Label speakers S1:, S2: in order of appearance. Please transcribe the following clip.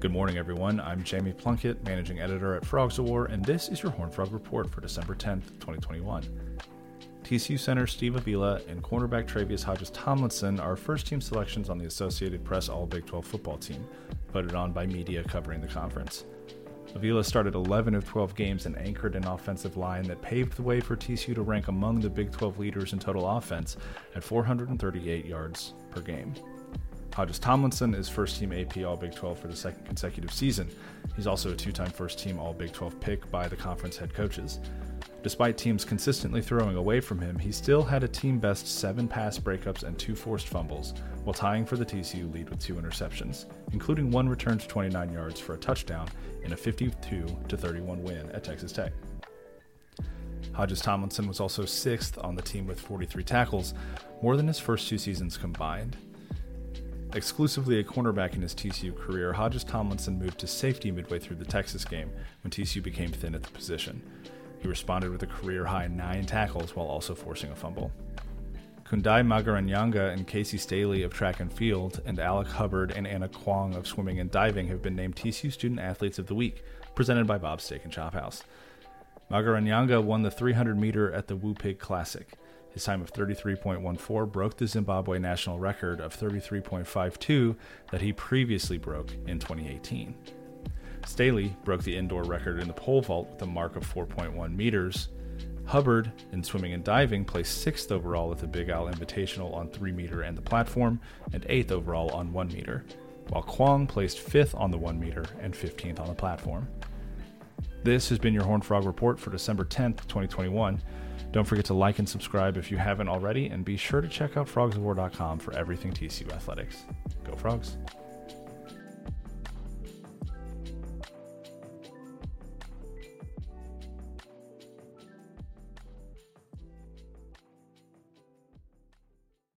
S1: Good morning, everyone. I'm Jamie Plunkett, managing editor at Frogs of War, and this is your Horn Frog Report for December 10th, 2021. TCU center Steve Avila and cornerback Tre'Vius Hodges Tomlinson are first team selections on the Associated Press All Big 12 football team, voted on by media covering the conference. Avila started 11 of 12 games and anchored an offensive line that paved the way for TCU to rank among the Big 12 leaders in total offense at 438 yards per game. Hodges Tomlinson is first team AP All Big 12 for the second consecutive season. He's also a two time first team All Big 12 pick by the conference head coaches. Despite teams consistently throwing away from him, he still had a team best seven pass breakups and two forced fumbles, while tying for the TCU lead with two interceptions, including one return to 29 yards for a touchdown in a 52 31 win at Texas Tech. Hodges Tomlinson was also sixth on the team with 43 tackles, more than his first two seasons combined. Exclusively a cornerback in his TCU career, Hodges Tomlinson moved to safety midway through the Texas game when TCU became thin at the position. He responded with a career high nine tackles while also forcing a fumble. Kundai Magaranyanga and Casey Staley of track and field, and Alec Hubbard and Anna Kwong of swimming and diving have been named TCU Student Athletes of the Week, presented by Bob's Steak and Chop House. Magaranyanga won the 300 meter at the Wupig Classic. His time of 33.14 broke the Zimbabwe national record of 33.52 that he previously broke in 2018. Staley broke the indoor record in the pole vault with a mark of 4.1 meters. Hubbard, in swimming and diving, placed sixth overall at the Big Al Invitational on 3 meter and the platform, and eighth overall on 1 meter, while Kwong placed fifth on the 1 meter and 15th on the platform. This has been your Horn Frog Report for December 10th, 2021. Don't forget to like and subscribe if you haven't already, and be sure to check out frogsofwar.com for everything TCU athletics. Go Frogs!